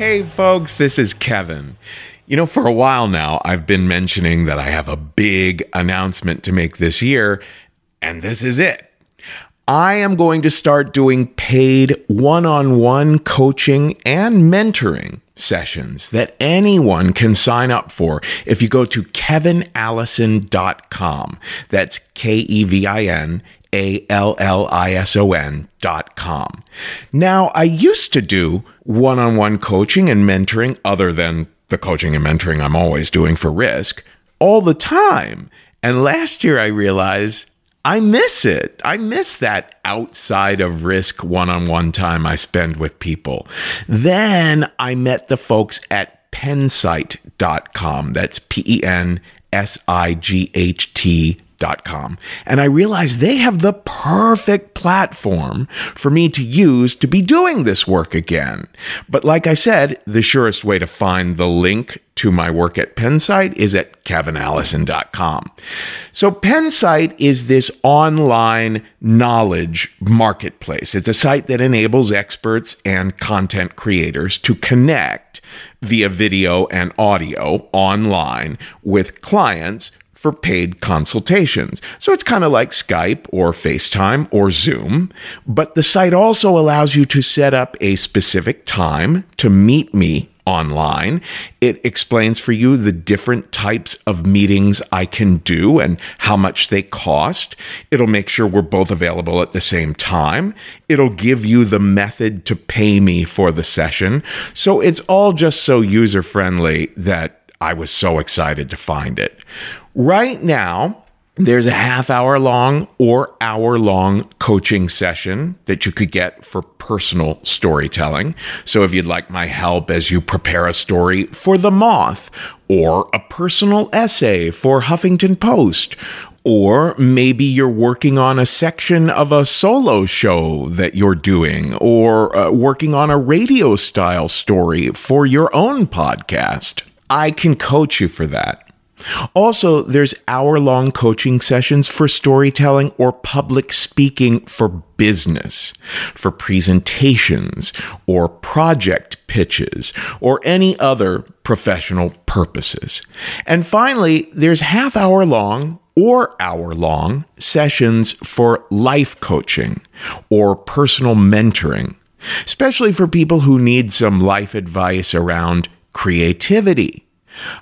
Hey, folks, this is Kevin. You know, for a while now, I've been mentioning that I have a big announcement to make this year, and this is it. I am going to start doing paid one on one coaching and mentoring sessions that anyone can sign up for if you go to kevinallison.com. That's K E V I N A L L I S O N dot com. Now, I used to do one on one coaching and mentoring other than the coaching and mentoring I'm always doing for risk all the time. And last year I realized I miss it. I miss that outside of risk one on one time I spend with people. Then I met the folks at pensight.com. That's P E N S I G H T Com. And I realized they have the perfect platform for me to use to be doing this work again. But like I said, the surest way to find the link to my work at Pensight is at kevinallison.com. So Pensight is this online knowledge marketplace. It's a site that enables experts and content creators to connect via video and audio online with clients for paid consultations. So it's kind of like Skype or FaceTime or Zoom, but the site also allows you to set up a specific time to meet me online. It explains for you the different types of meetings I can do and how much they cost. It'll make sure we're both available at the same time. It'll give you the method to pay me for the session. So it's all just so user friendly that I was so excited to find it. Right now, there's a half hour long or hour long coaching session that you could get for personal storytelling. So if you'd like my help as you prepare a story for The Moth or a personal essay for Huffington Post, or maybe you're working on a section of a solo show that you're doing, or uh, working on a radio style story for your own podcast. I can coach you for that. Also, there's hour long coaching sessions for storytelling or public speaking for business, for presentations or project pitches or any other professional purposes. And finally, there's half hour long or hour long sessions for life coaching or personal mentoring, especially for people who need some life advice around creativity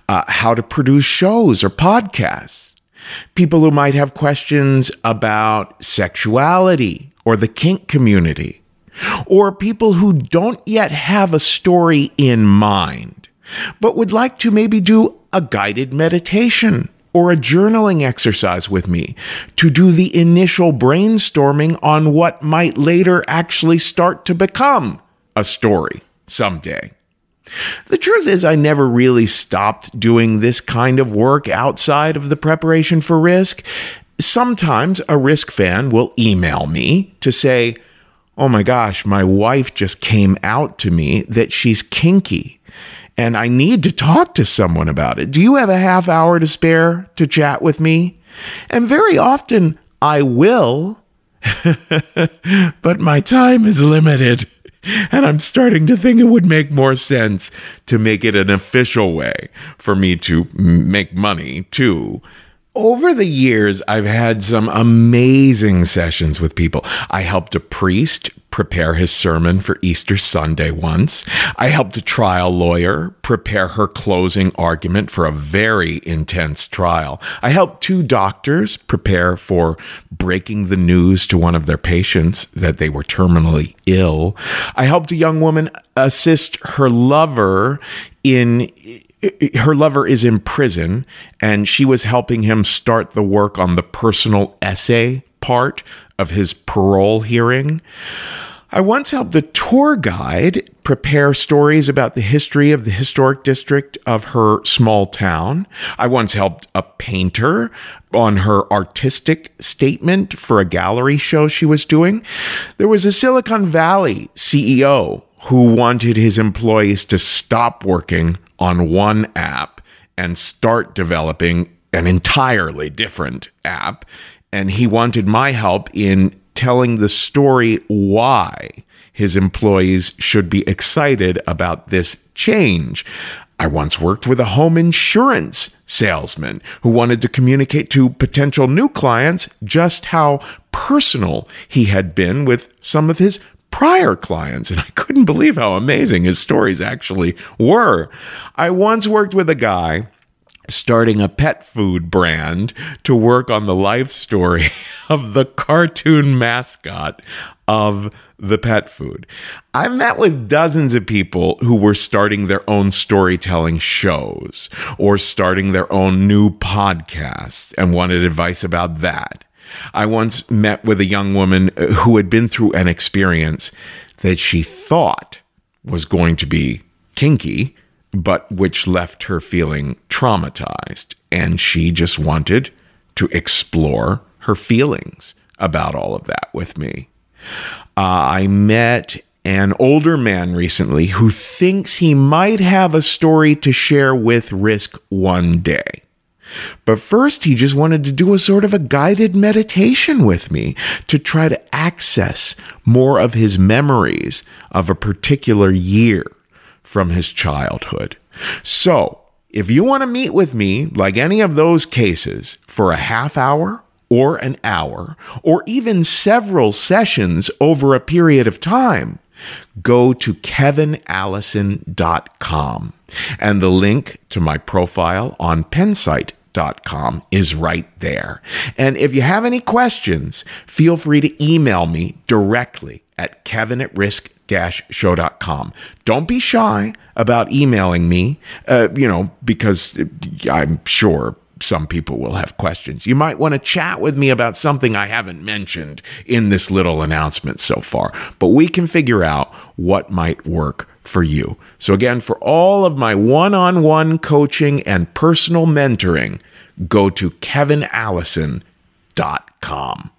uh, how to produce shows or podcasts, people who might have questions about sexuality or the kink community, or people who don't yet have a story in mind, but would like to maybe do a guided meditation or a journaling exercise with me to do the initial brainstorming on what might later actually start to become a story someday. The truth is, I never really stopped doing this kind of work outside of the preparation for risk. Sometimes a risk fan will email me to say, Oh my gosh, my wife just came out to me that she's kinky and I need to talk to someone about it. Do you have a half hour to spare to chat with me? And very often I will, but my time is limited. And I'm starting to think it would make more sense to make it an official way for me to make money too. Over the years, I've had some amazing sessions with people. I helped a priest prepare his sermon for Easter Sunday once. I helped a trial lawyer prepare her closing argument for a very intense trial. I helped two doctors prepare for breaking the news to one of their patients that they were terminally ill. I helped a young woman assist her lover in her lover is in prison and she was helping him start the work on the personal essay part of his parole hearing. I once helped a tour guide prepare stories about the history of the historic district of her small town. I once helped a painter on her artistic statement for a gallery show she was doing. There was a Silicon Valley CEO who wanted his employees to stop working on one app and start developing an entirely different app. And he wanted my help in telling the story why his employees should be excited about this change. I once worked with a home insurance salesman who wanted to communicate to potential new clients just how personal he had been with some of his prior clients. And I couldn't believe how amazing his stories actually were. I once worked with a guy starting a pet food brand to work on the life story of the cartoon mascot of the pet food. I've met with dozens of people who were starting their own storytelling shows or starting their own new podcasts and wanted advice about that. I once met with a young woman who had been through an experience that she thought was going to be kinky, but which left her feeling traumatized. And she just wanted to explore her feelings about all of that with me. Uh, I met an older man recently who thinks he might have a story to share with Risk one day. But first, he just wanted to do a sort of a guided meditation with me to try to access more of his memories of a particular year from his childhood. So, if you want to meet with me, like any of those cases, for a half hour or an hour, or even several sessions over a period of time, go to kevinallison.com. And the link to my profile on Is right there. And if you have any questions, feel free to email me directly at kevin at risk show.com. Don't be shy about emailing me, uh, you know, because I'm sure some people will have questions. You might want to chat with me about something I haven't mentioned in this little announcement so far, but we can figure out what might work for you. So, again, for all of my one on one coaching and personal mentoring, go to kevinallison.com.